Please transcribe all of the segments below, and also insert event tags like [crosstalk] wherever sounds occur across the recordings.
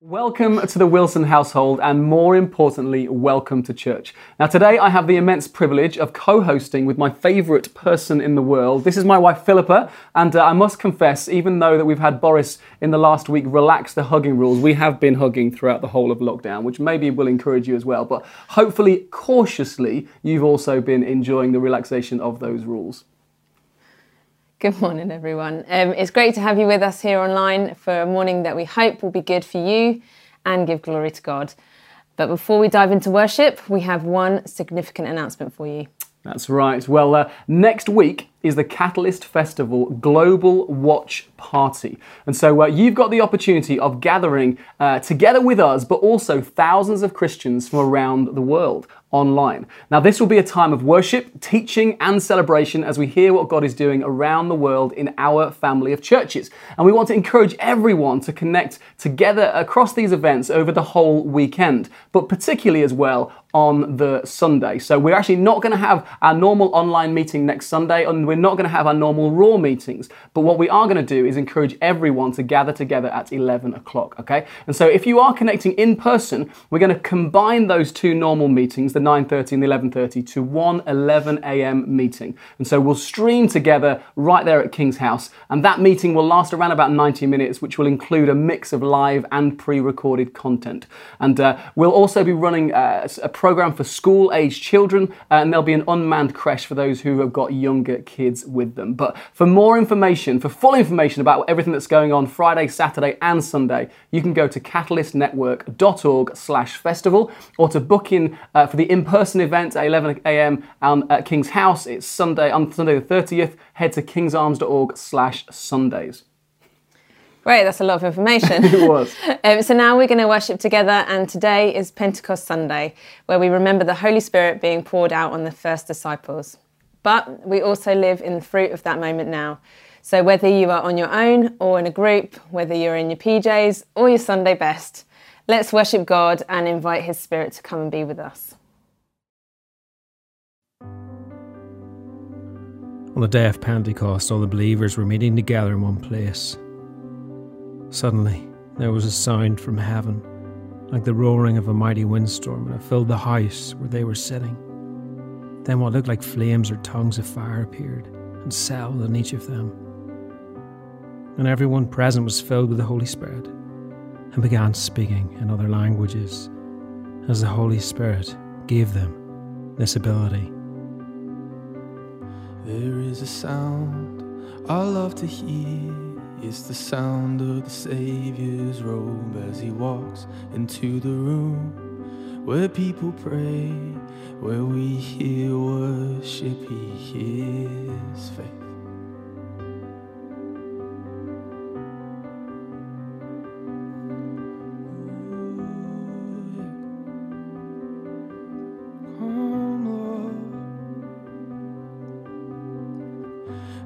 Welcome to the Wilson household, and more importantly, welcome to church. Now, today I have the immense privilege of co hosting with my favourite person in the world. This is my wife Philippa, and uh, I must confess, even though that we've had Boris in the last week relax the hugging rules, we have been hugging throughout the whole of lockdown, which maybe will encourage you as well. But hopefully, cautiously, you've also been enjoying the relaxation of those rules. Good morning, everyone. Um, it's great to have you with us here online for a morning that we hope will be good for you and give glory to God. But before we dive into worship, we have one significant announcement for you. That's right. Well, uh, next week is the Catalyst Festival Global Watch Party. And so uh, you've got the opportunity of gathering uh, together with us, but also thousands of Christians from around the world online. Now, this will be a time of worship, teaching, and celebration as we hear what God is doing around the world in our family of churches. And we want to encourage everyone to connect together across these events over the whole weekend, but particularly as well on the Sunday. So we're actually not going to have our normal online meeting next Sunday, and we're not going to have our normal Raw meetings. But what we are going to do is encourage everyone to gather together at 11 o'clock, okay? And so if you are connecting in person, we're going to combine those two normal meetings, the 9.30 and the 11.30, to one 11 a.m. meeting. And so we'll stream together right there at King's House, and that meeting will last around about 90 minutes, which will include a mix of live and pre-recorded content. And uh, we'll also be running uh, a program for school age children, uh, and there'll be an unmanned creche for those who have got younger kids with them. But for more information, for full information about everything that's going on Friday, Saturday, and Sunday, you can go to catalystnetwork.org slash festival or to book in uh, for the in-person event at 11 a.m. at King's House. It's Sunday on Sunday the 30th. Head to kingsarms.org slash Sundays. Great, that's a lot of information. [laughs] it was. [laughs] Um, so now we're going to worship together, and today is Pentecost Sunday, where we remember the Holy Spirit being poured out on the first disciples. But we also live in the fruit of that moment now. So whether you are on your own or in a group, whether you're in your PJs or your Sunday best, let's worship God and invite His Spirit to come and be with us. On the day of Pentecost, all the believers were meeting together in one place. Suddenly, there was a sound from heaven, like the roaring of a mighty windstorm, and it filled the house where they were sitting. Then what looked like flames or tongues of fire appeared and settled on each of them. And everyone present was filled with the Holy Spirit and began speaking in other languages as the Holy Spirit gave them this ability. There is a sound I love to hear it's the sound of the Savior's robe as he walks into the room where people pray, where we hear worship, he hears faith.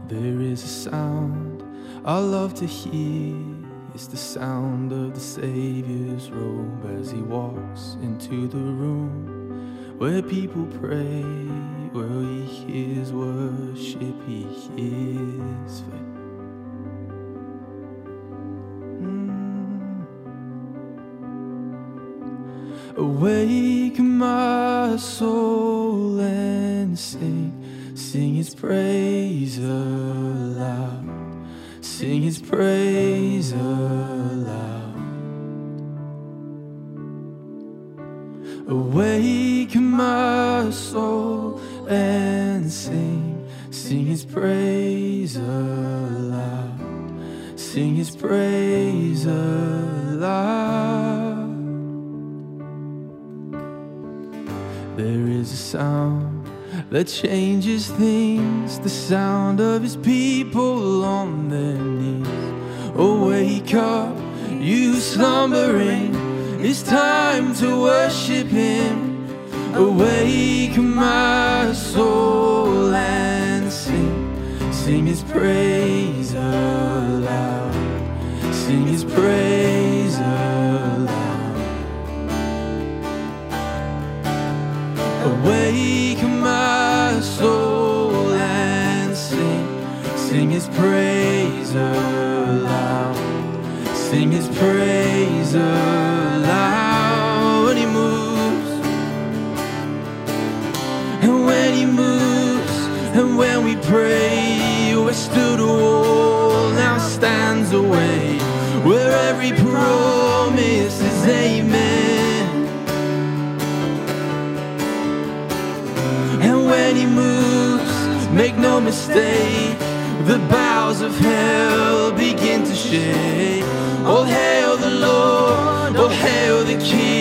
There is a sound I love to hear is the sound of the Savior's robe as he walks into the room where people pray, where he hears worship, he hears faith. Mm. Awaken my soul and sing, sing his praise aloud. Sing his praise aloud. Sing his praise aloud. There is a sound that changes things, the sound of his people on their knees. Oh, wake up, you slumbering, it's time to worship him. Awake my soul and sing, sing his praise aloud, praise aloud. Awake my soul and sing, sing his praise aloud, sing his praise aloud. Make no mistake, the boughs of hell begin to shake. All hail the Lord, all hail the King.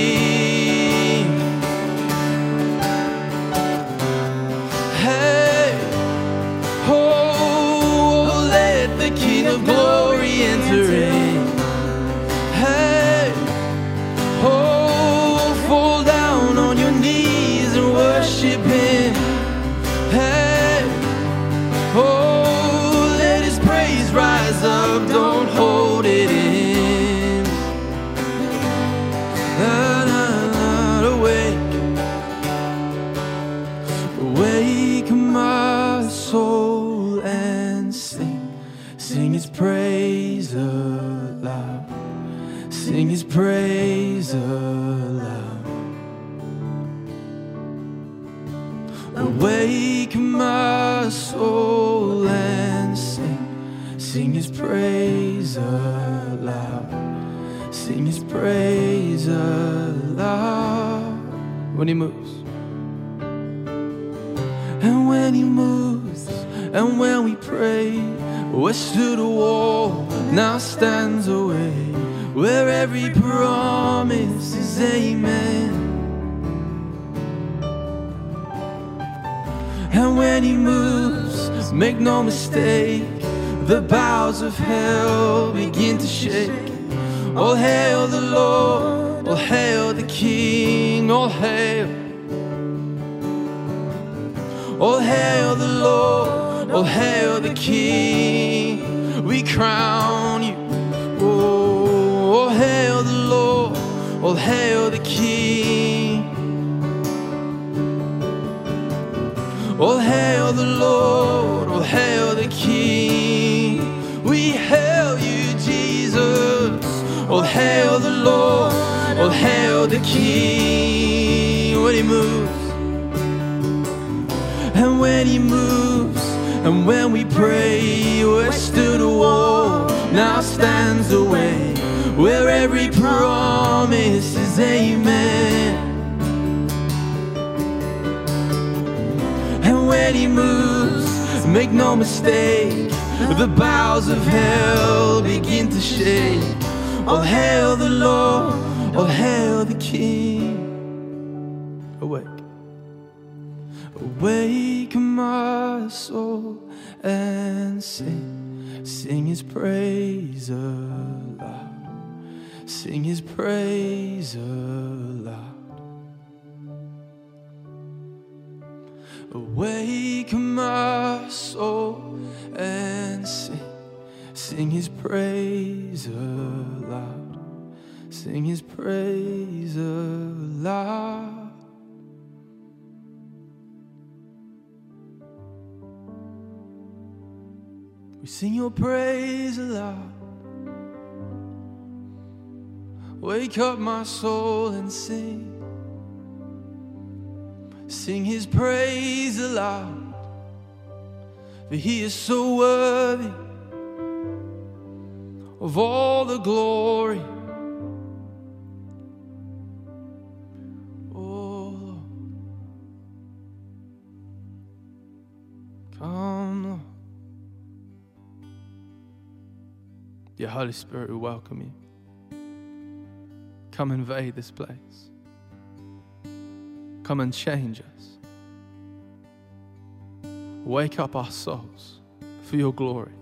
Hail the King. All hail the Lord, all hail the King. We hail you, Jesus. All hail the Lord, all hail the King. When he moves. And when he moves, and when we pray, where stood a wall now stands a way, where every promise is amen. And when he moves, make no mistake, the boughs of hell begin to shake. Oh, hail the Lord, oh, hail the King. Awake. Awake my soul and sing, sing his praise aloud, sing his praise aloud. Awake my soul and sing, sing his praise aloud, sing his praise aloud. We sing your praise aloud. Wake up my soul and sing. Sing his praise aloud. For he is so worthy of all the glory. Oh. Your Holy Spirit, we welcome you. Come invade this place. Come and change us. Wake up our souls for your glory.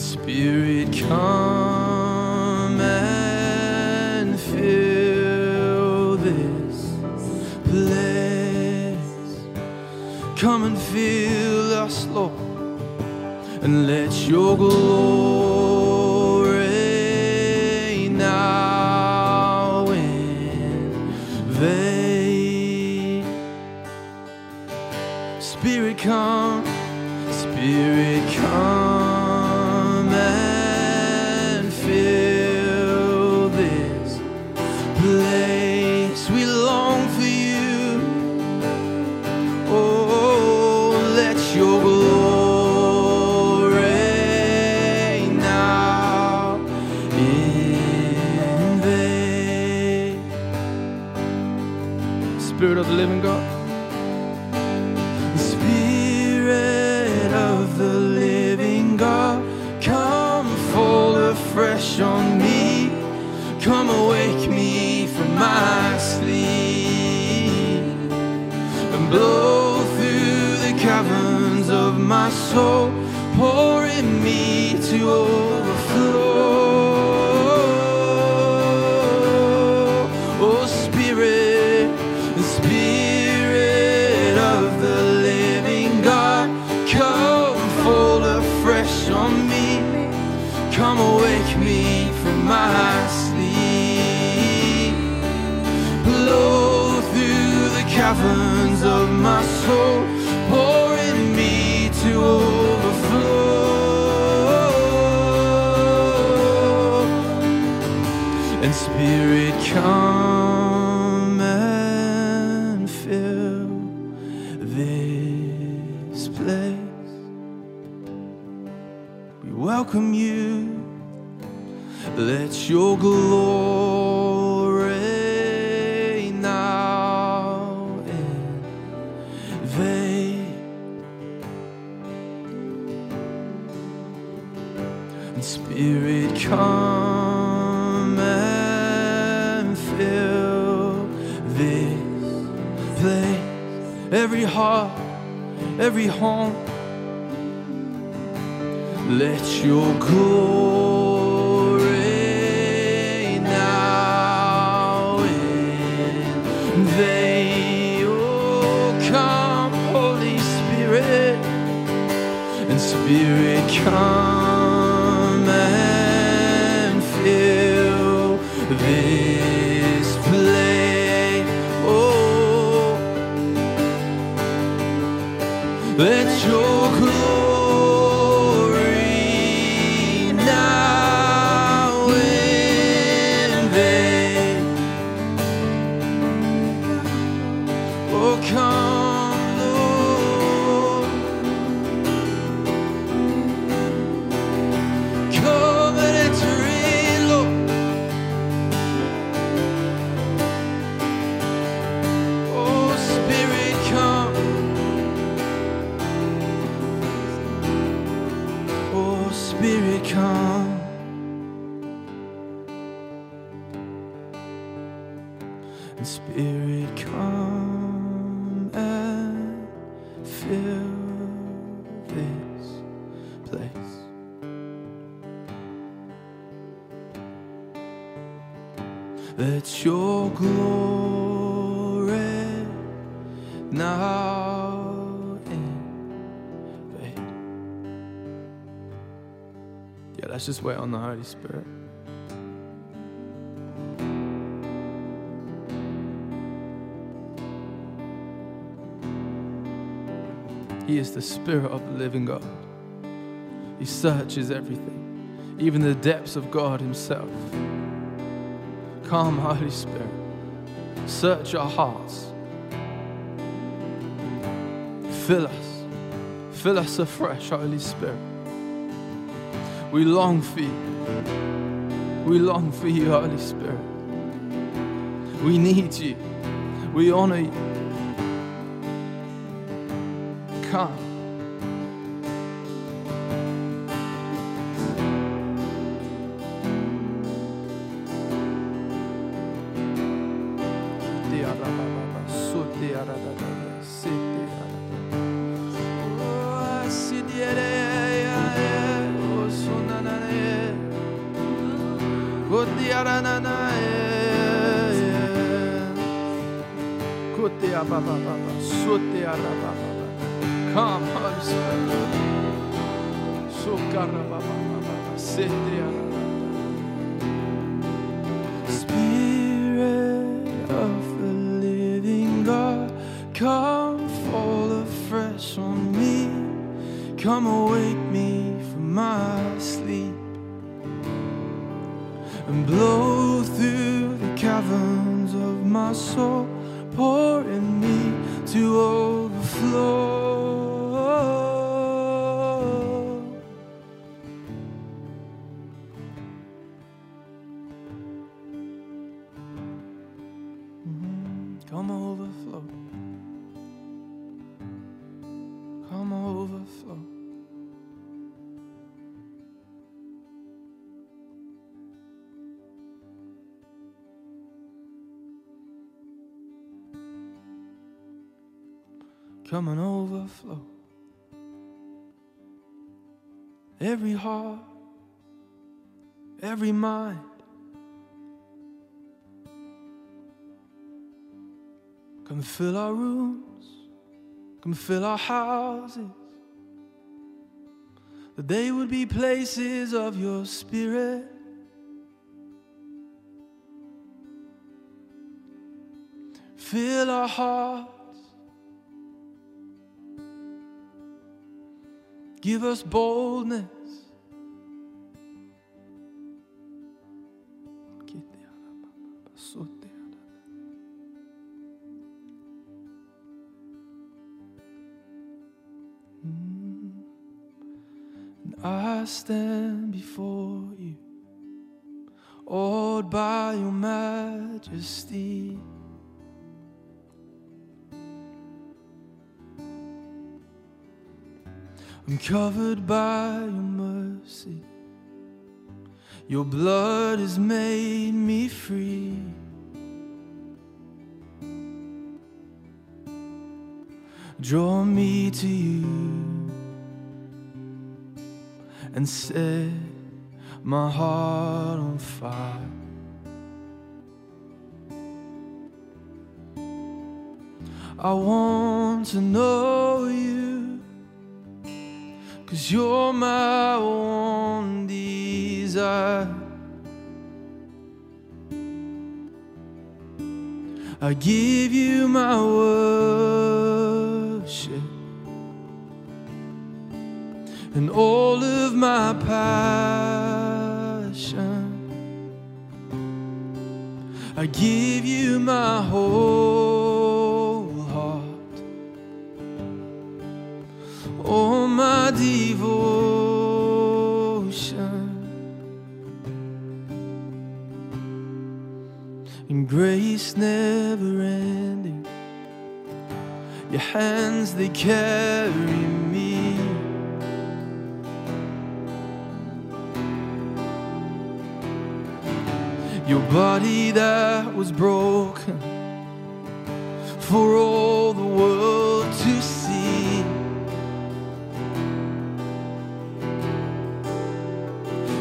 spirit come and fill this place. Come and fill us lord and let your glory now invade. Spirit come and spirit come. Spirit, come and fill this place. Let your glory now invade. Yeah, let's just wait on the Holy Spirit. He is the Spirit of the living God. He searches everything, even the depths of God Himself. Come, Holy Spirit, search our hearts. Fill us. Fill us afresh, Holy Spirit. We long for you. We long for you, Holy Spirit. We need you. We honor you. Come, Come awake me from my sleep and blow through the caverns of my soul, pouring me to overflow. Mind. Come fill our rooms, come fill our houses, that they would be places of your spirit. Fill our hearts, give us boldness. I stand before you, awed by your majesty. I'm covered by your mercy. Your blood has made me free. Draw me to you and set my heart on fire. I want to know you, cause you're my one desire. I give you my worship and all of my passion. I give you my whole heart, all my devotion. And grace never ending, your hands they carry me. Your body that was broken for all the world to see.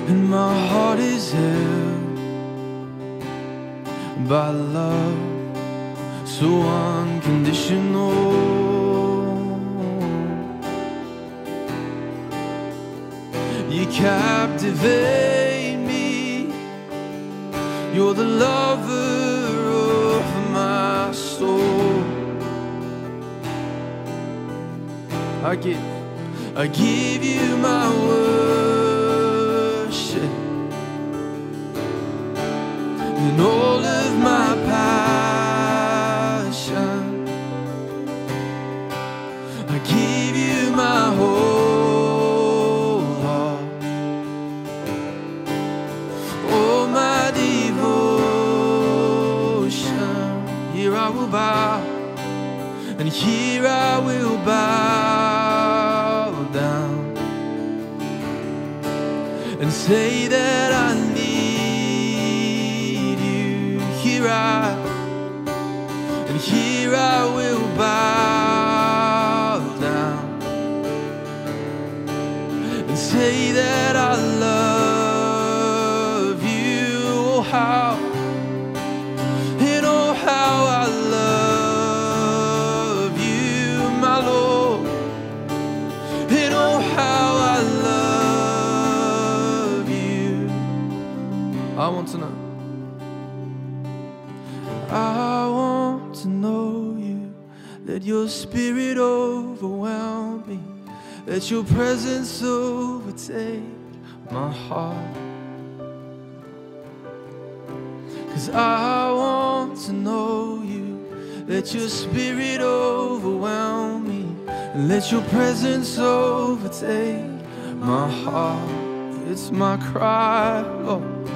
And my heart is held by love so unconditional. You captivate. You're the lover of my soul. I give, I give you my worship and all I here I will bow down and say that I need you. Here I, and here I will bow down and say that I Let your presence overtake my heart. Cause I want to know you. Let your spirit overwhelm me. And let your presence overtake my heart. It's my cry, Lord,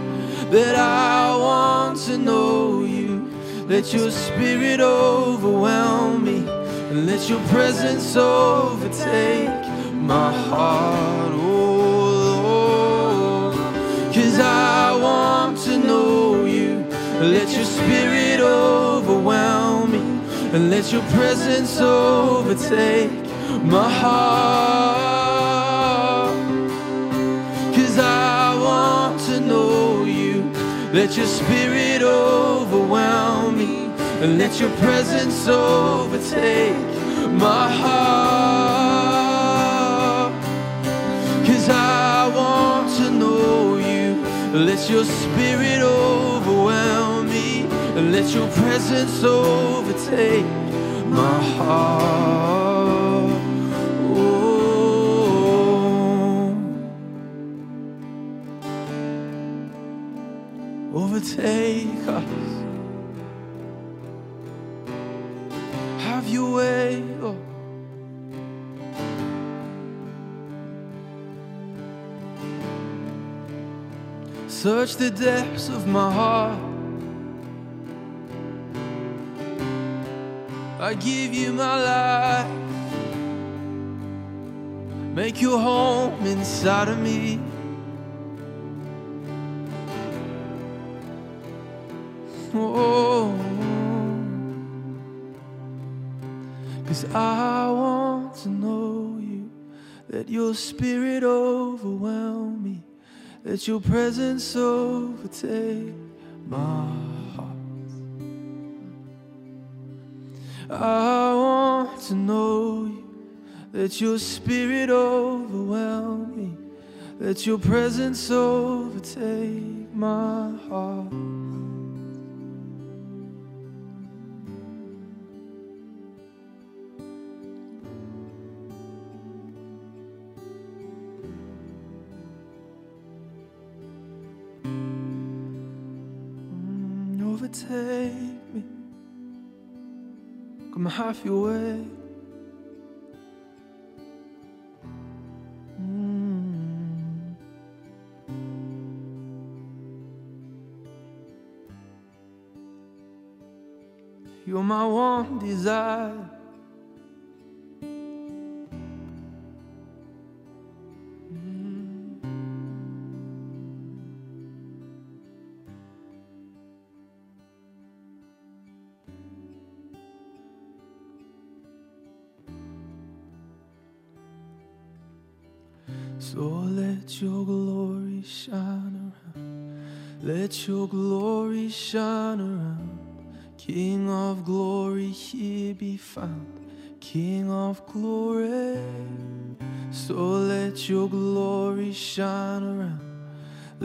that I want to know you. Let your spirit overwhelm me. And let your presence overtake my heart, oh Lord. Cause I want to know you. Let your spirit overwhelm me. And let your presence overtake my heart. Cause I want to know you. Let your spirit overwhelm me. And let your presence overtake my heart. Let your spirit overwhelm me. Let your presence overtake my heart. Oh. Overtake us. Search the depths of my heart. I give you my life. Make your home inside of me. Oh, cause I want to know you. Let your spirit overwhelm me. Let your presence overtake my heart. I want to know you. Let your spirit overwhelm me. Let your presence overtake my heart. Have your way. Mm. You're my one desire.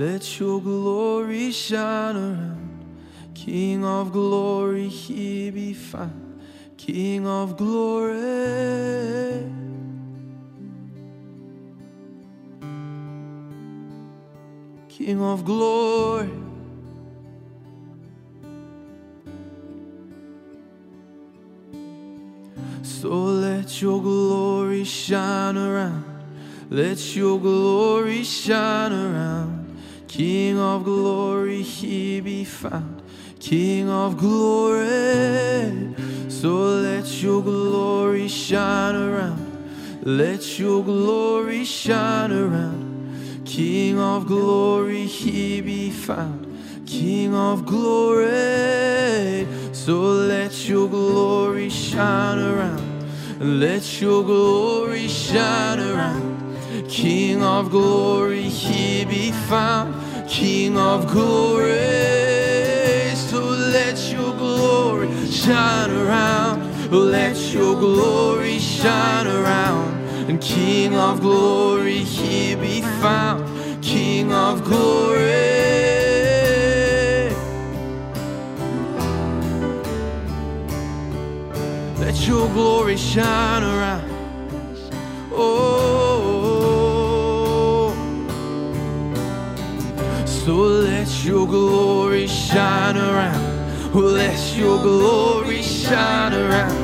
Let your glory shine around. King of glory, here be found. King of glory. King of glory. So let your glory shine around. Let your glory shine around. King of glory, he be found. King of glory. So let your glory shine around. Let your glory shine around. King of glory, he be found. King of glory. So let your glory shine around. Let your glory shine around. King of glory, he be found. King of glory. So let your glory shine around. Let your glory shine around. And King of glory, he be found. King of glory. Let your glory shine around. Oh, so let your glory shine around. Let your glory shine around.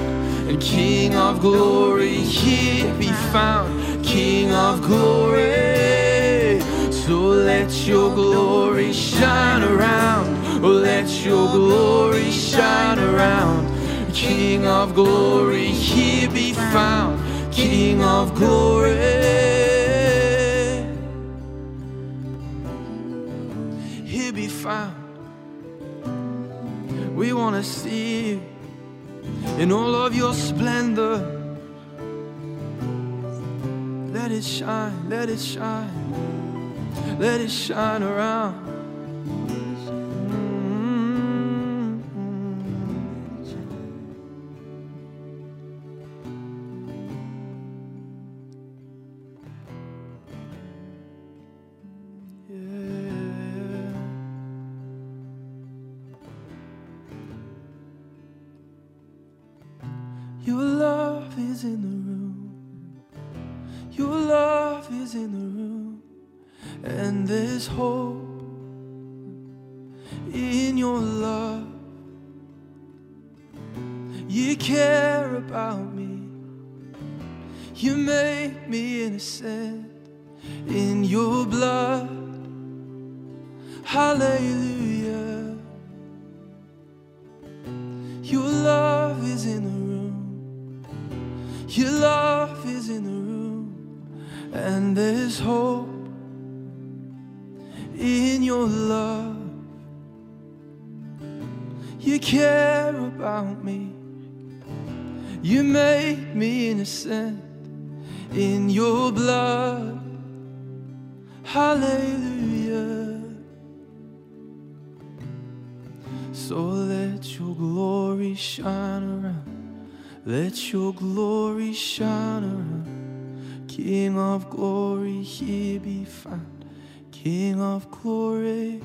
And King of glory, here be found. King of glory. So let your glory shine around. Let your glory shine around. King of glory, here be found. King of glory, found. We want to see you in all of your splendor. Let it shine, let it shine, let it shine around. In the Let your glory shine around. King of glory, here be found. King of glory.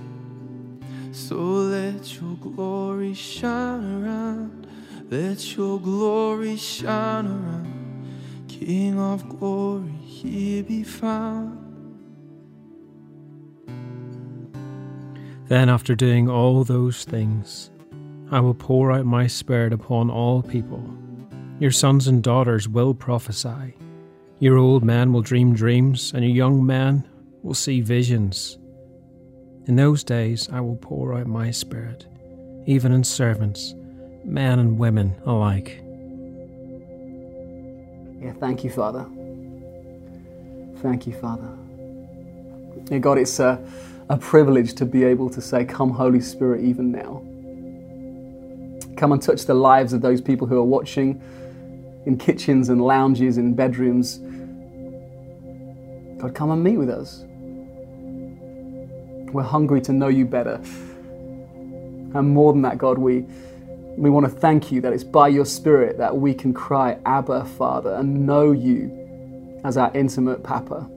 So let your glory shine around. Let your glory shine around. King of glory, here be found. Then, after doing all those things, I will pour out my Spirit upon all people. Your sons and daughters will prophesy. Your old men will dream dreams, and your young men will see visions. In those days, I will pour out my Spirit, even in servants, men and women alike. Yeah, thank you, Father. Thank you, Father. Yeah, God, it's a, a privilege to be able to say, Come, Holy Spirit, even now. Come and touch the lives of those people who are watching in kitchens and lounges, in bedrooms. God, come and meet with us. We're hungry to know you better. And more than that, God, we, we want to thank you that it's by your Spirit that we can cry, Abba, Father, and know you as our intimate Papa.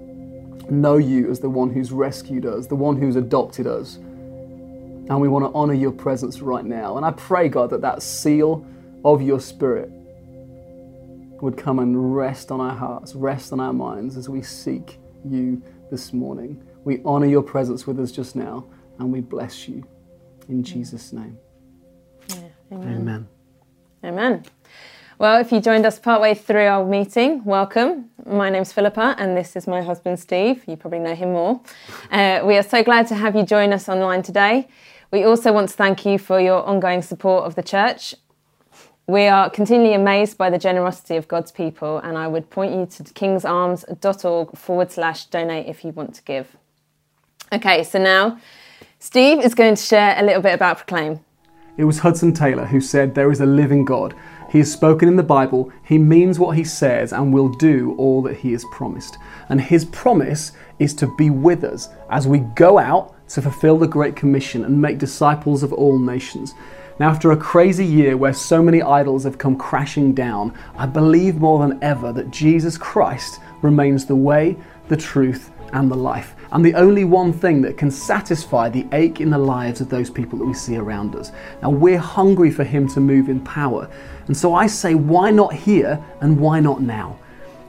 Know you as the one who's rescued us, the one who's adopted us. And we want to honor your presence right now. And I pray, God, that that seal of your Spirit would come and rest on our hearts, rest on our minds as we seek you this morning. We honor your presence with us just now, and we bless you in Jesus' name. Yeah, amen. Amen. Amen. Well, if you joined us partway through our meeting, welcome. My name's Philippa, and this is my husband Steve. You probably know him more. Uh, we are so glad to have you join us online today. We also want to thank you for your ongoing support of the church. We are continually amazed by the generosity of God's people, and I would point you to kingsarms.org forward slash donate if you want to give. Okay, so now Steve is going to share a little bit about Proclaim. It was Hudson Taylor who said, There is a living God. He is spoken in the Bible, he means what he says, and will do all that he has promised. And his promise is to be with us as we go out to fulfill the Great Commission and make disciples of all nations. Now, after a crazy year where so many idols have come crashing down, I believe more than ever that Jesus Christ remains the way, the truth, and the life, and the only one thing that can satisfy the ache in the lives of those people that we see around us. Now, we're hungry for Him to move in power, and so I say, why not here and why not now?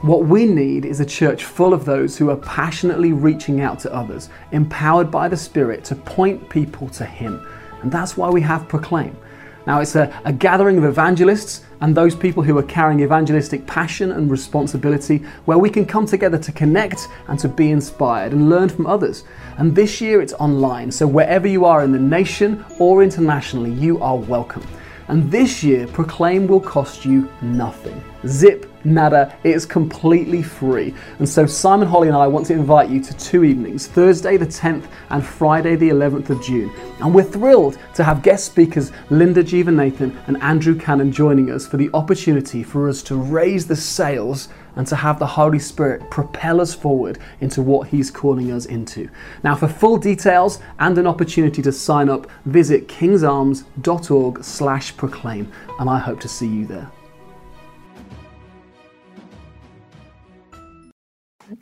What we need is a church full of those who are passionately reaching out to others, empowered by the Spirit to point people to Him. And that's why we have Proclaim. Now, it's a, a, gathering of evangelists and those people who are carrying evangelistic passion and responsibility where we can come together to connect and to be inspired and learn from others. And this year it's online, so wherever you are in the nation or internationally, you are welcome. And this year, Proclaim will cost you nothing. Zip, nada, it is completely free. And so Simon Holley and I want to invite you to two evenings, Thursday the 10th and Friday the 11th of June. And we're thrilled to have guest speakers Linda Jeevanathan and Andrew Cannon joining us for the opportunity for us to raise the sails and to have the Holy Spirit propel us forward into what He's calling us into. Now, for full details and an opportunity to sign up, visit kingsarms.org/proclaim, and I hope to see you there.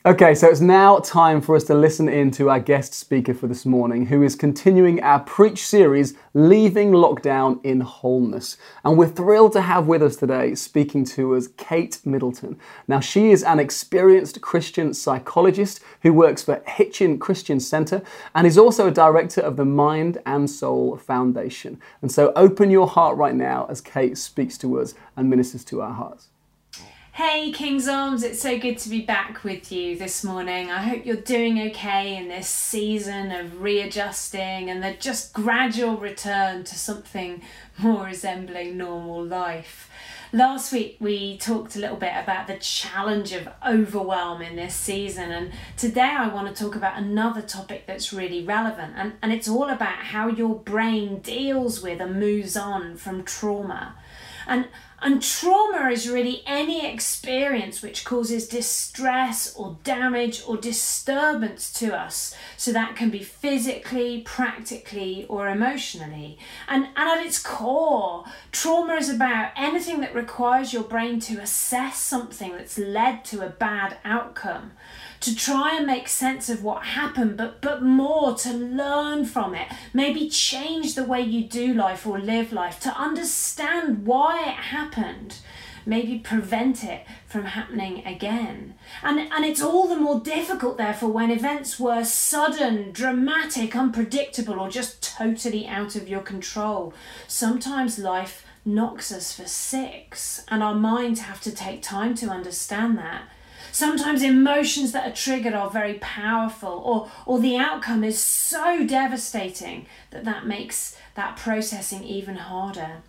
Okay, so it's now time for us to listen in to our guest speaker for this morning, who is continuing our Preach series, Leaving Lockdown in Wholeness. And we're thrilled to have with us today, speaking to us, Kate Middleton. Now, she is an experienced Christian psychologist who works for Hitchin Christian Center and is also a director of the Mind and Soul Foundation. And so open your heart right now as Kate speaks to us and ministers to our hearts. Hey King's Arms, it's so good to be back with you this morning. I hope you're doing okay in this season of readjusting and the just gradual return to something [laughs] more resembling normal life. Last week we talked a little bit about the challenge of overwhelm in this season, and today I want to talk about another topic that's really relevant, and, and it's all about how your brain deals with and moves on from trauma. And and trauma is really any experience which causes distress or damage or disturbance to us. So that can be physically, practically, or emotionally. And, and at its core, trauma is about anything that requires your brain to assess something that's led to a bad outcome to try and make sense of what happened, but, but more to learn from it, maybe change the way you do life or live life, to understand why it happened, maybe prevent it from happening again. And, and it's all the more difficult, therefore, when events were sudden, dramatic, unpredictable, or just totally out of your control. Sometimes life knocks us for six, and our minds have to take time to understand that. Sometimes emotions that are triggered are very powerful, or, or the outcome is so devastating that that makes that processing even harder.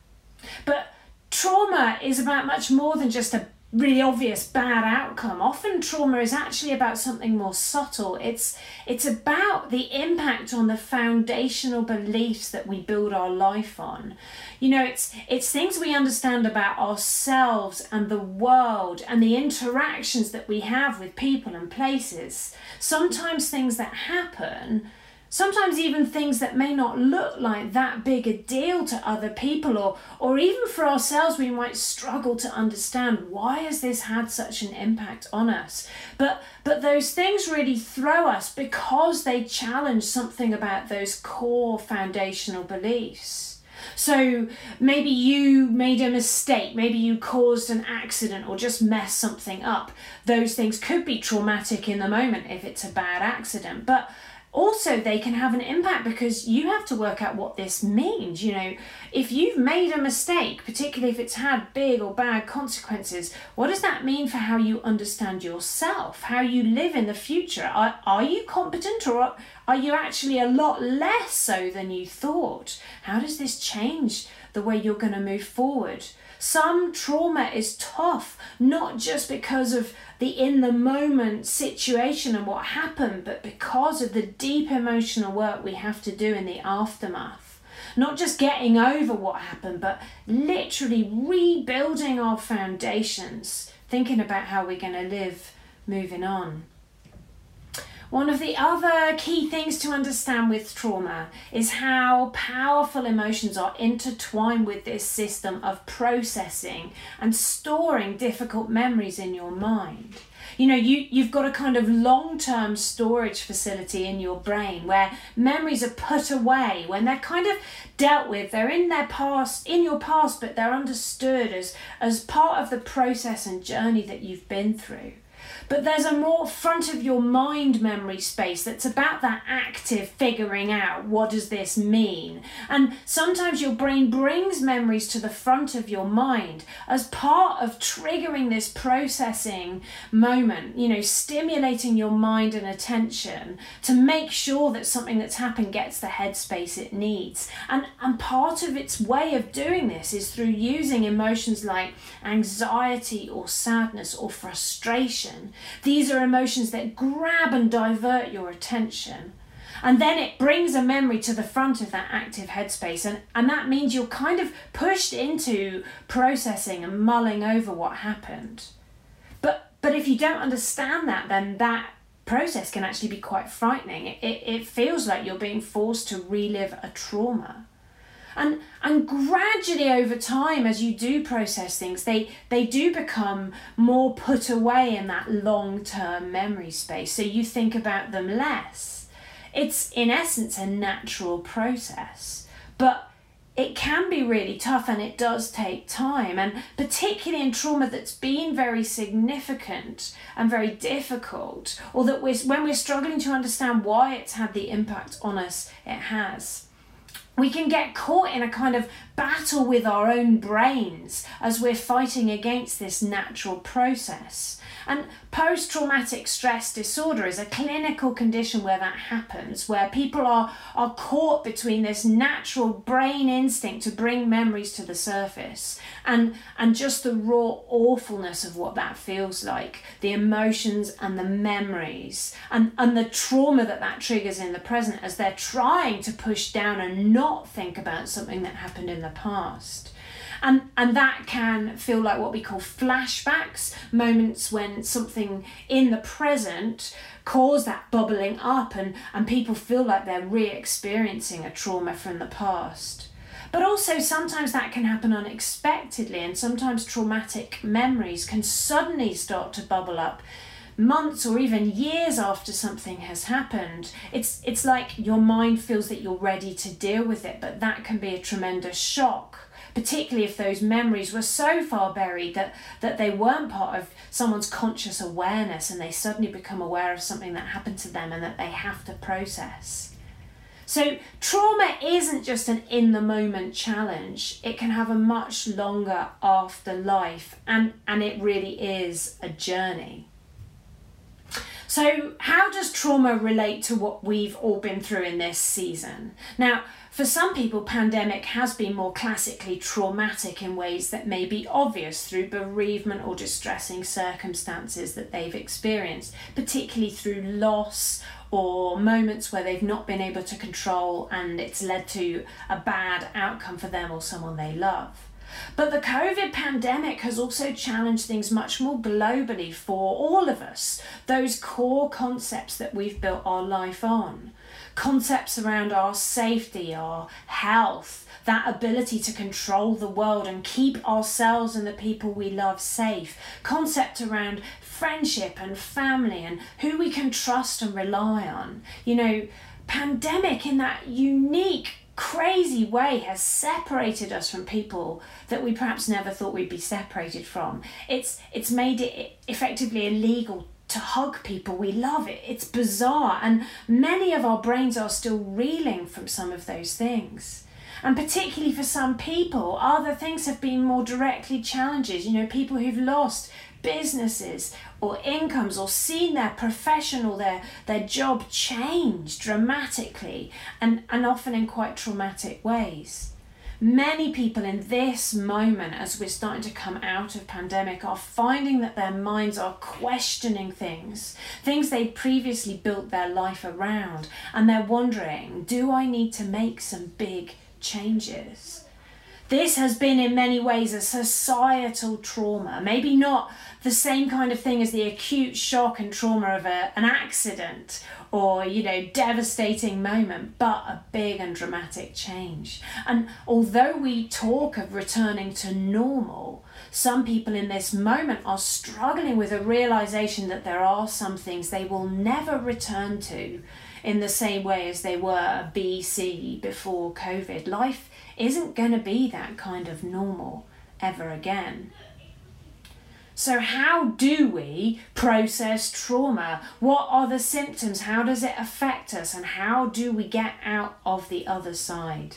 But trauma is about much more than just a really obvious bad outcome. Often trauma is actually about something more subtle. It's it's about the impact on the foundational beliefs that we build our life on. You know, it's it's things we understand about ourselves and the world and the interactions that we have with people and places. Sometimes things that happen sometimes even things that may not look like that big a deal to other people or or even for ourselves we might struggle to understand why has this had such an impact on us but but those things really throw us because they challenge something about those core foundational beliefs so maybe you made a mistake, maybe you caused an accident or just messed something up. Those things could be traumatic in the moment if it's a bad accident. But also they can have an impact because you have to work out what this means you know. If you've made a mistake particularly if it's had big or bad consequences what does that mean for how you understand yourself how you live in the future? Are, are you competent or are you actually a lot less so than you thought? How does this change the way you're going to move forward? Some trauma is tough, not just because of the in the moment situation and what happened, but because of the deep emotional work we have to do in the aftermath. Not just getting over what happened, but literally rebuilding our foundations, thinking about how we're going to live moving on. One of the other key things to understand with trauma is how powerful emotions are intertwined with this system of processing and storing difficult memories in your mind. You know, you, you've got a kind of long term storage facility in your brain where memories are put away when they're kind of dealt with. They're in their past, in your past, but they're understood as, as part of the process and journey that you've been through. But there's a more front of your mind memory space that's about that active figuring out what does this mean. And sometimes your brain brings memories to the front of your mind as part of triggering this processing moment, you know, stimulating your mind and attention to make sure that something that's happened gets the headspace it needs. And and part of its way of doing this is through using emotions like anxiety or sadness or frustration these are emotions that grab and divert your attention. And then it brings a memory to the front of that active headspace. And, and that means you're kind of pushed into processing and mulling over what happened. But, but if you don't understand that, then that process can actually be quite frightening. It, it feels like you're being forced to relive a trauma and and gradually over time as you do process things they they do become more put away in that long-term memory space. So you think about them less. It's in essence a natural process. But it can be really tough and it does take time. And particularly in trauma that's been very significant and very difficult or that we're, when we're struggling to understand why it's had the impact on us it has we can get caught in a kind of battle with our own brains as we're fighting against this natural process. And post traumatic stress disorder is a clinical condition where that happens, where people are, are caught between this natural brain instinct to bring memories to the surface and, and just the raw awfulness of what that feels like, the emotions and the memories, and, and the trauma that that triggers in the present as they're trying to push down and not think about something that happened in the past and and that can feel like what we call flashbacks moments when something in the present cause that bubbling up and and people feel like they're re-experiencing a trauma from the past. But also sometimes that can happen unexpectedly and sometimes traumatic memories can suddenly start to bubble up months or even years after something has happened. It's it's like your mind feels that you're ready to deal with it but that can be a tremendous shock particularly if those memories were so far buried that, that they weren't part of someone's conscious awareness and they suddenly become aware of something that happened to them and that they have to process. So, trauma isn't just an in the moment challenge, it can have a much longer afterlife, and, and it really is a journey. So, how does trauma relate to what we've all been through in this season? Now, for some people, pandemic has been more classically traumatic in ways that may be obvious through bereavement or distressing circumstances that they've experienced, particularly through loss or moments where they've not been able to control and it's led to a bad outcome for them or someone they love. But the COVID pandemic has also challenged things much more globally for all of us, those core concepts that we've built our life on concepts around our safety, our health, that ability to control the world and keep ourselves and the people we love safe, concept around friendship and family and who we can trust and rely on. You know, pandemic in that unique crazy way has separated us from people that we perhaps never thought we'd be separated from. It's it's made it effectively illegal to hug people we love. It, it's bizarre. And many of our brains are still reeling from some of those things. And particularly for some people, other things have been more directly challenges. You know, people who've lost businesses or incomes or seen their profession or their, their job change dramatically and, and often in quite traumatic ways. Many people in this moment, as we're starting to come out of pandemic, are finding that their minds are questioning things, things they previously built their life around, and they're wondering, do I need to make some big changes? This has been in many ways a societal trauma, maybe not the same kind of thing as the acute shock and trauma of a, an accident or, you know, devastating moment, but a big and dramatic change. And although we talk of returning to normal, some people in this moment are struggling with a realization that there are some things they will never return to in the same way as they were BC before COVID. Life isn't going to be that kind of normal ever again. So, how do we process trauma? What are the symptoms? How does it affect us? And how do we get out of the other side?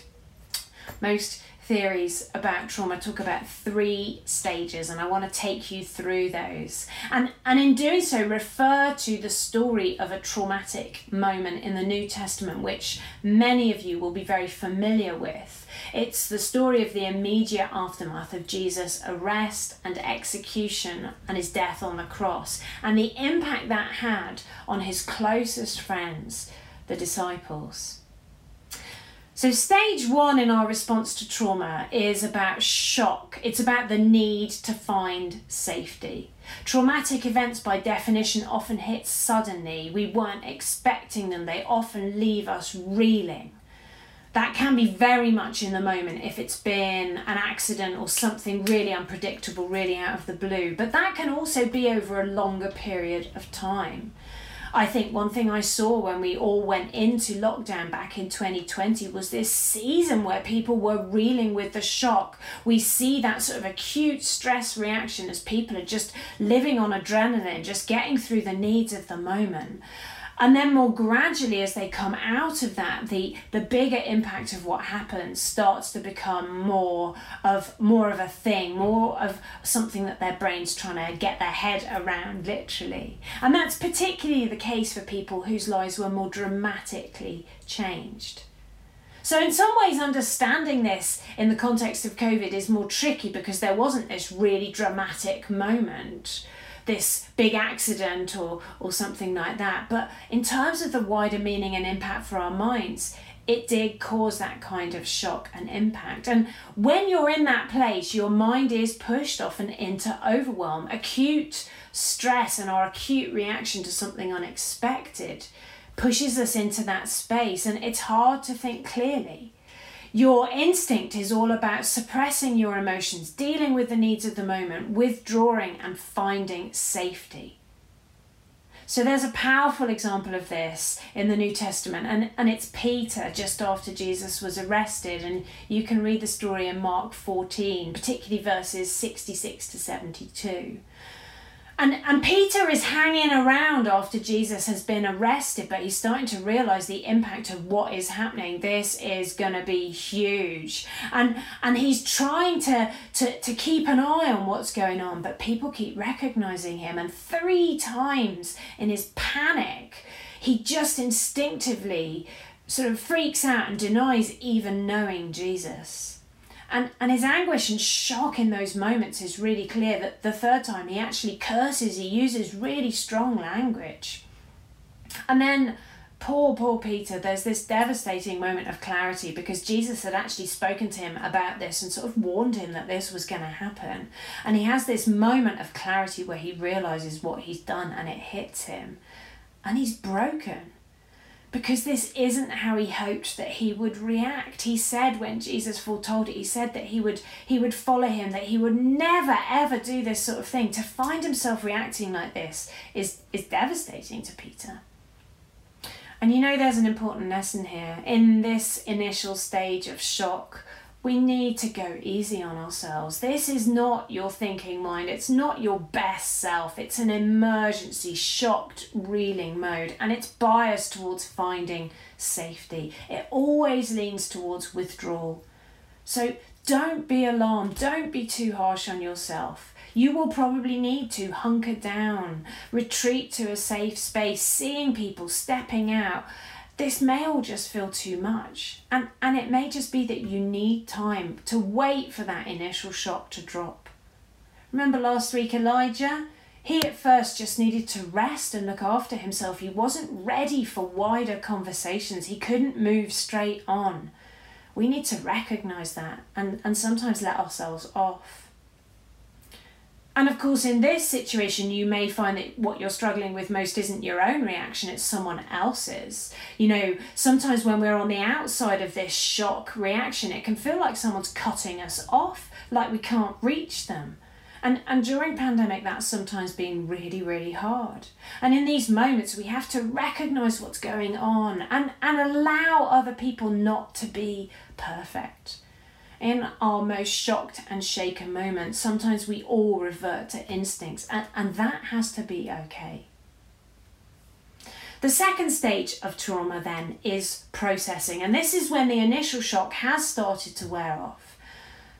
Most theories about trauma talk about three stages and I want to take you through those. And and in doing so refer to the story of a traumatic moment in the New Testament which many of you will be very familiar with. It's the story of the immediate aftermath of Jesus' arrest and execution and his death on the cross, and the impact that had on his closest friends, the disciples. So, stage one in our response to trauma is about shock. It's about the need to find safety. Traumatic events, by definition, often hit suddenly. We weren't expecting them, they often leave us reeling that can be very much in the moment if it's been an accident or something really unpredictable, really out of the blue. But that can also be over a longer period of time. I think one thing I saw when we all went into lockdown back in 2020 was this season where people were reeling with the shock. We see that sort of acute stress reaction as people are just living on adrenaline, just getting through the needs of the moment and then more gradually as they come out of that the the bigger impact of what happens starts to become more of more of a thing more of something that their brain's trying to get their head around literally. And that's particularly the case for people whose lives were more dramatically changed. So, in some ways, understanding this in the context of COVID is more tricky because there wasn't this really dramatic moment this big accident or, or something like that. But in terms of the wider meaning and impact for our minds, it did cause that kind of shock and impact. And when you're in that place, your mind is pushed often into overwhelm, acute stress, and our acute reaction to something unexpected pushes us into that space, and it's hard to think clearly. Your instinct is all about suppressing your emotions, dealing with the needs of the moment, withdrawing and finding safety. So there's a powerful example of this in the New Testament, and, and it's Peter just after Jesus was arrested. And you can read the story in Mark 14, particularly verses 66 to 72. And, and Peter is hanging around after Jesus has been arrested, but he's starting to realize the impact of what is happening. This is going to be huge. And, and he's trying to, to, to keep an eye on what's going on, but people keep recognizing him. And three times in his panic, he just instinctively sort of freaks out and denies even knowing Jesus. And, and his anguish and shock in those moments is really clear that the third time he actually curses, he uses really strong language. And then, poor, poor Peter, there's this devastating moment of clarity because Jesus had actually spoken to him about this and sort of warned him that this was going to happen. And he has this moment of clarity where he realizes what he's done and it hits him. And he's broken because this isn't how he hoped that he would react. He said when Jesus foretold it, he said that he would he would follow him, that he would never ever do this sort of thing. To find himself reacting like this is is devastating to Peter. And you know there's an important lesson here. In this initial stage of shock, we need to go easy on ourselves. This is not your thinking mind, it's not your best self, it's an emergency, shocked, reeling mode, and it's biased towards finding safety. It always leans towards withdrawal. So don't be alarmed, don't be too harsh on yourself. You will probably need to hunker down, retreat to a safe space, seeing people stepping out this may all just feel too much. And, and it may just be that you need time to wait for that initial shock to drop. Remember last week, Elijah? He at first just needed to rest and look after himself. He wasn't ready for wider conversations. He couldn't move straight on. We need to recognize that and, and sometimes let ourselves off. And of course, in this situation, you may find that what you're struggling with most isn't your own reaction, it's someone else's. You know, sometimes when we're on the outside of this shock reaction, it can feel like someone's cutting us off, like we can't reach them. And, and during pandemic, that's sometimes been really, really hard. And in these moments, we have to recognize what's going on and, and allow other people not to be perfect in our most shocked and shaken moments, sometimes we all revert to instincts, and, and that has to be okay. The second stage of trauma then is processing, and this is when the initial shock has started to wear off.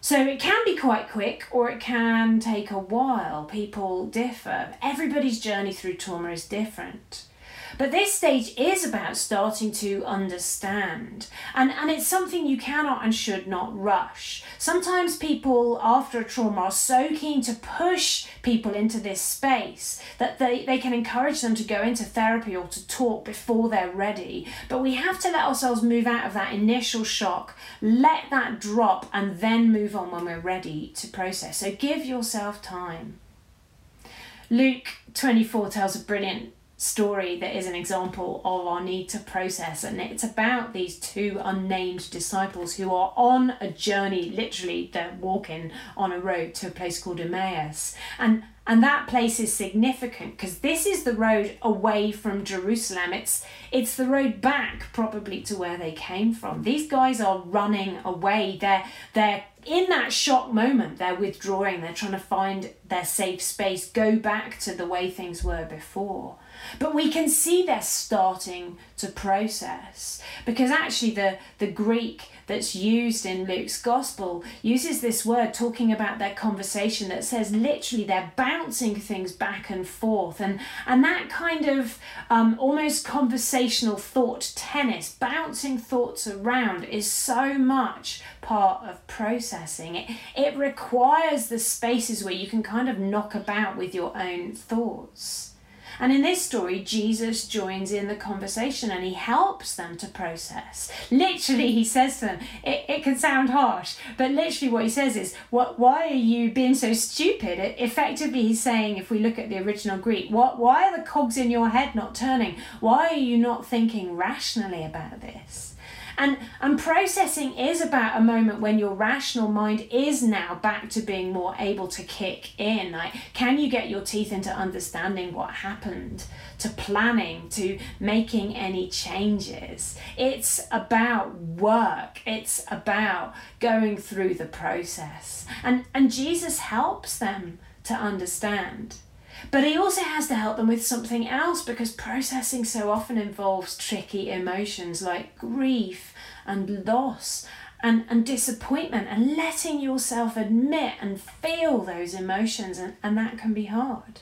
So it can be quite quick or it can take a while. People differ. Everybody's journey through trauma is different. But this stage is about starting to understand, and, and it's something you cannot and should not rush. Sometimes people, after a trauma, are so keen to push people into this space that they, they can encourage them to go into therapy or to talk before they're ready. But we have to let ourselves move out of that initial shock, let that drop, and then move on when we're ready to process. So give yourself time. Luke 24 tells a brilliant story that is an example of our need to process and it's about these two unnamed disciples who are on a journey literally they're walking on a road to a place called Emmaus. And and that place is significant because this is the road away from Jerusalem. It's it's the road back probably to where they came from. These guys are running away. They're they're in that shock moment. They're withdrawing. They're trying to find their safe space go back to the way things were before but we can see they're starting to process because actually the, the Greek that's used in Luke's gospel uses this word talking about their conversation that says literally they're bouncing things back and forth. And and that kind of um, almost conversational thought tennis bouncing thoughts around is so much part of processing. It it requires the spaces where you can kind of knock about with your own thoughts and in this story, Jesus joins in the conversation and he helps them to process. Literally, he says to them, it, it can sound harsh, but literally what he says is, what, why are you being so stupid? It, effectively, he's saying, if we look at the original Greek, what, why are the cogs in your head not turning? Why are you not thinking rationally about this? And and processing is about a moment when your rational mind is now back to being more able to kick in. Like can you get your teeth into understanding what happened, to planning, to making any changes? It's about work. It's about going through the process. And and Jesus helps them to understand. But he also has to help them with something else because processing so often involves tricky emotions like grief and loss and, and disappointment and letting yourself admit and feel those emotions, and, and that can be hard.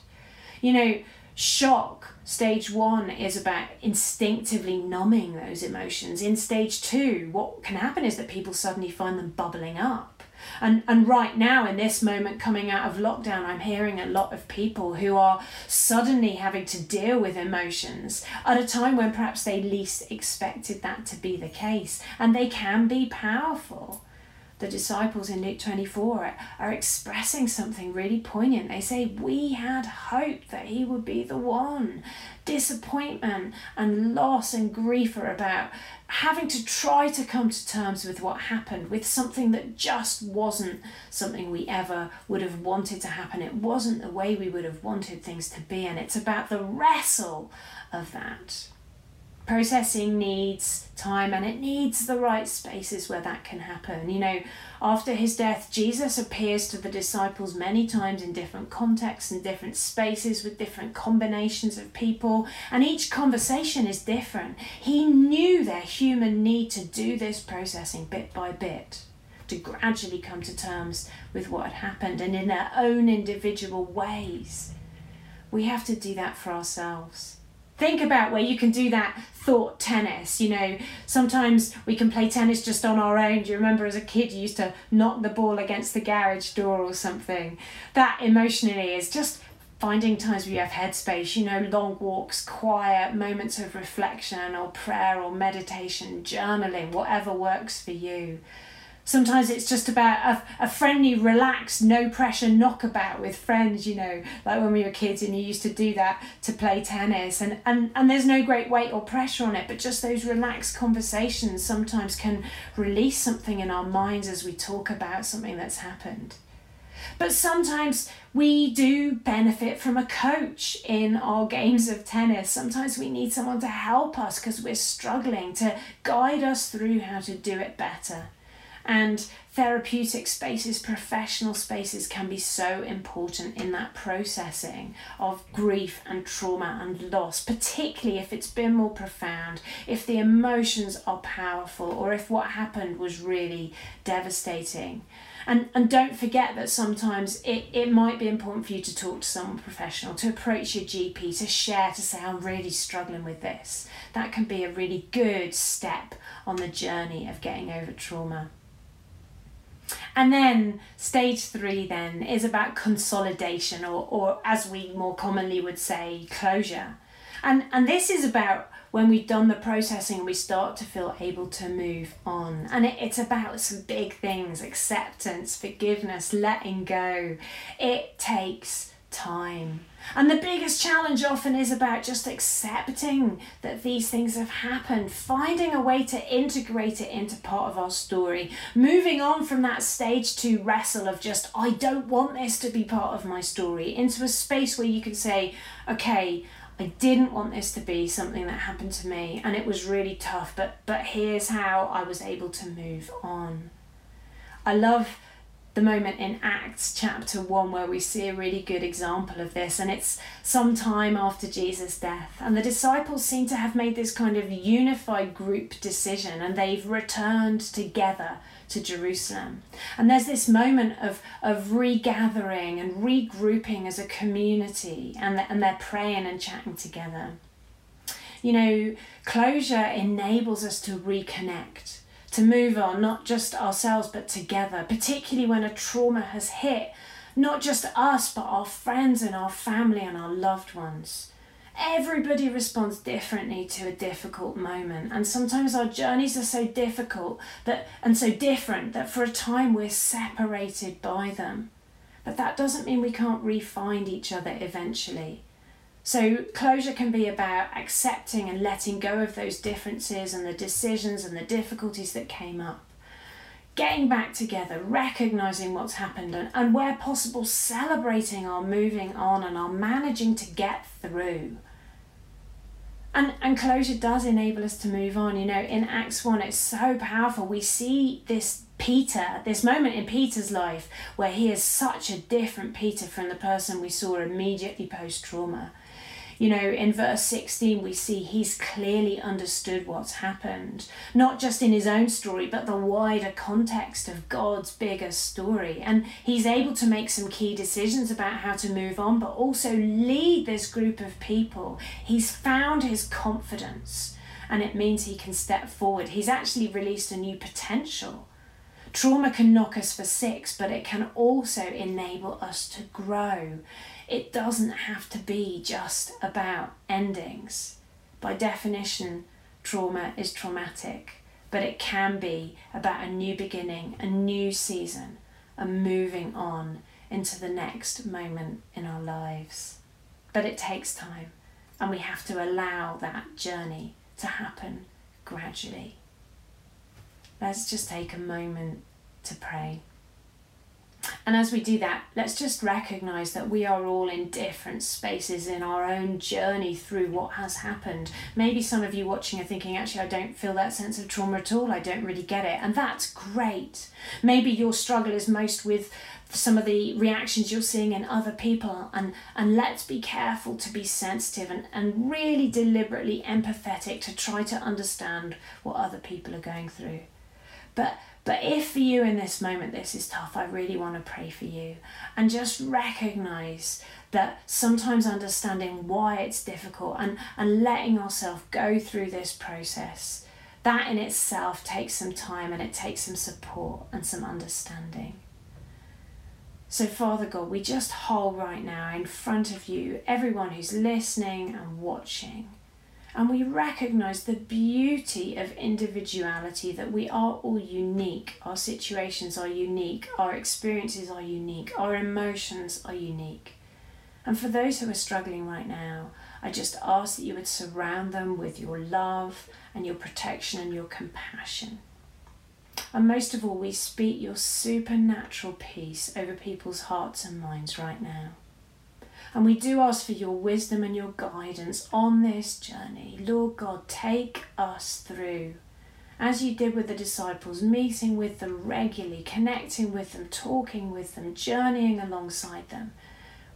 You know, shock, stage one, is about instinctively numbing those emotions. In stage two, what can happen is that people suddenly find them bubbling up and, and right now, in this moment coming out of lockdown, I'm hearing a lot of people who are suddenly having to deal with emotions at a time when perhaps they least expected that to be the case. And they can be powerful the disciples in Luke 24 are, expressing something really poignant. They say, We had hoped that he would be the one. Disappointment and loss and grief are about having to try to come to terms with what happened, with something that just wasn't something we ever would have wanted to happen. It wasn't the way we would have wanted things to be, and it's about the wrestle of that. Processing needs time and it needs the right spaces where that can happen. You know, after his death, Jesus appears to the disciples many times in different contexts and different spaces with different combinations of people, and each conversation is different. He knew their human need to do this processing bit by bit to gradually come to terms with what had happened and in their own individual ways. We have to do that for ourselves. Think about where you can do that thought tennis. You know, sometimes we can play tennis just on our own. Do you remember as a kid you used to knock the ball against the garage door or something? That emotionally is just finding times where you have headspace, you know, long walks, quiet moments of reflection or prayer or meditation, journaling, whatever works for you. Sometimes it's just about a, a friendly, relaxed, no pressure knockabout with friends, you know, like when we were kids and you used to do that to play tennis. And, and, and there's no great weight or pressure on it, but just those relaxed conversations sometimes can release something in our minds as we talk about something that's happened. But sometimes we do benefit from a coach in our games of tennis. Sometimes we need someone to help us because we're struggling, to guide us through how to do it better. And therapeutic spaces, professional spaces can be so important in that processing of grief and trauma and loss, particularly if it's been more profound, if the emotions are powerful, or if what happened was really devastating. And, and don't forget that sometimes it, it might be important for you to talk to someone professional, to approach your GP, to share, to say, I'm really struggling with this. That can be a really good step on the journey of getting over trauma. And then stage three then is about consolidation or, or as we more commonly would say, closure. And, and this is about when we've done the processing we start to feel able to move on. And it, it's about some big things acceptance, forgiveness, letting go. It takes time. And the biggest challenge often is about just accepting that these things have happened, finding a way to integrate it into part of our story, moving on from that stage to wrestle of just, I don't want this to be part of my story, into a space where you can say, okay, I didn't want this to be something that happened to me and it was really tough, but but here's how I was able to move on. I love the moment in Acts chapter 1 where we see a really good example of this, and it's some time after Jesus' death. And the disciples seem to have made this kind of unified group decision, and they've returned together to Jerusalem. And there's this moment of, of regathering and regrouping as a community, and, and they're praying and chatting together. You know, closure enables us to reconnect to move on, not just ourselves, but together, particularly when a trauma has hit not just us, but our friends and our family and our loved ones. Everybody responds differently to a difficult moment, and sometimes our journeys are so difficult that and so different that for a time we're separated by them. But that doesn't mean we can't re-find each other eventually. So, closure can be about accepting and letting go of those differences and the decisions and the difficulties that came up. Getting back together, recognizing what's happened, and, and where possible, celebrating our moving on and our managing to get through. And, and closure does enable us to move on. You know, in Acts 1, it's so powerful. We see this Peter, this moment in Peter's life where he is such a different Peter from the person we saw immediately post trauma you know, in verse 16, we see he's clearly understood what's happened, not just in his own story, but the wider context of God's bigger story. And he's able to make some key decisions about how to move on, but also lead this group of people. He's found his confidence, and it means he can step forward. He's actually released a new potential. Trauma can knock us for six, but it can also enable us to grow it doesn't have to be just about endings. By definition, trauma is traumatic, but it can be about a new beginning, a new season, a moving on into the next moment in our lives. But it takes time, and we have to allow that journey to happen gradually. Let's just take a moment to pray. And as we do that, let's just recognize that we are all in different spaces in our own journey through what has happened. Maybe some of you watching are thinking, actually, I don't feel that sense of trauma at all. I don't really get it. And that's great. Maybe your struggle is most with some of the reactions you're seeing in other people and and let's be careful to be sensitive and, and really deliberately empathetic to try to understand what other people are going through but but if for you in this moment this is tough, I really want to pray for you and just recognize that sometimes understanding why it's difficult and, and letting ourselves go through this process, that in itself takes some time and it takes some support and some understanding. So, Father God, we just hold right now in front of you everyone who's listening and watching and we recognize the beauty of individuality that we are all unique. Our situations are unique, our experiences are unique, our emotions are unique. And for those who are struggling right now, I just ask that you would surround them with your love and your protection and your compassion. And most of all, we speak your supernatural peace over people's hearts and minds right now. And we do ask for your wisdom and your guidance on this journey. Lord God, take us through. As you did with the disciples, meeting with them regularly, connecting with them, talking with them, journeying alongside them.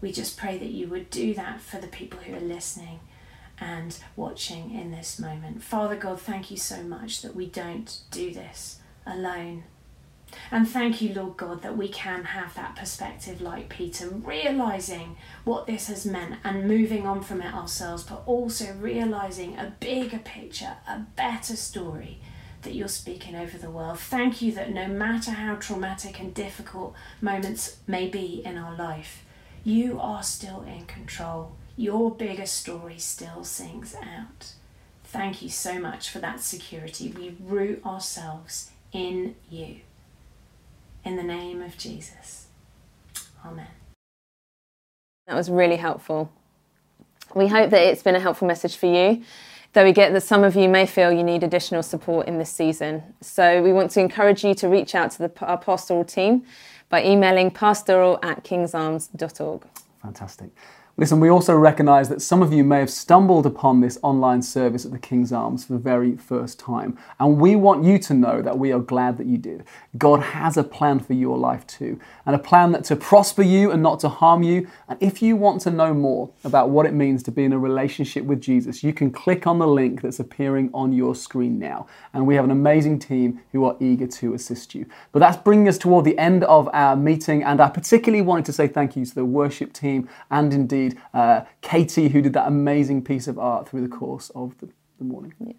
We just pray that you would do that for the people who are listening and watching in this moment. Father God, thank you so much that we don't do this alone. And thank you, Lord God, that we can have that perspective like Peter, realizing what this has meant and moving on from it ourselves, but also realizing a bigger picture, a better story that you're speaking over the world. Thank you that no matter how traumatic and difficult moments may be in our life, you are still in control. Your bigger story still sings out. Thank you so much for that security. We root ourselves in you. In the name of Jesus. Amen. That was really helpful. We hope that it's been a helpful message for you, though we get that some of you may feel you need additional support in this season. So we want to encourage you to reach out to the, our pastoral team by emailing pastoral at kingsarms.org. Fantastic. Listen, we also recognize that some of you may have stumbled upon this online service at the King's Arms for the very first time. And we want you to know that we are glad that you did. God has a plan for your life too, and a plan that to prosper you and not to harm you. And if you want to know more about what it means to be in a relationship with Jesus, you can click on the link that's appearing on your screen now. And we have an amazing team who are eager to assist you. But that's bringing us toward the end of our meeting, and I particularly wanted to say thank you to the worship team and indeed uh, Katie, who did that amazing piece of art through the course of the, the morning. Yeah.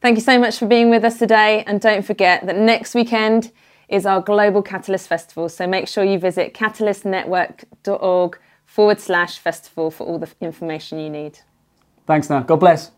Thank you so much for being with us today. And don't forget that next weekend is our Global Catalyst Festival. So make sure you visit catalystnetwork.org forward slash festival for all the information you need. Thanks now. God bless.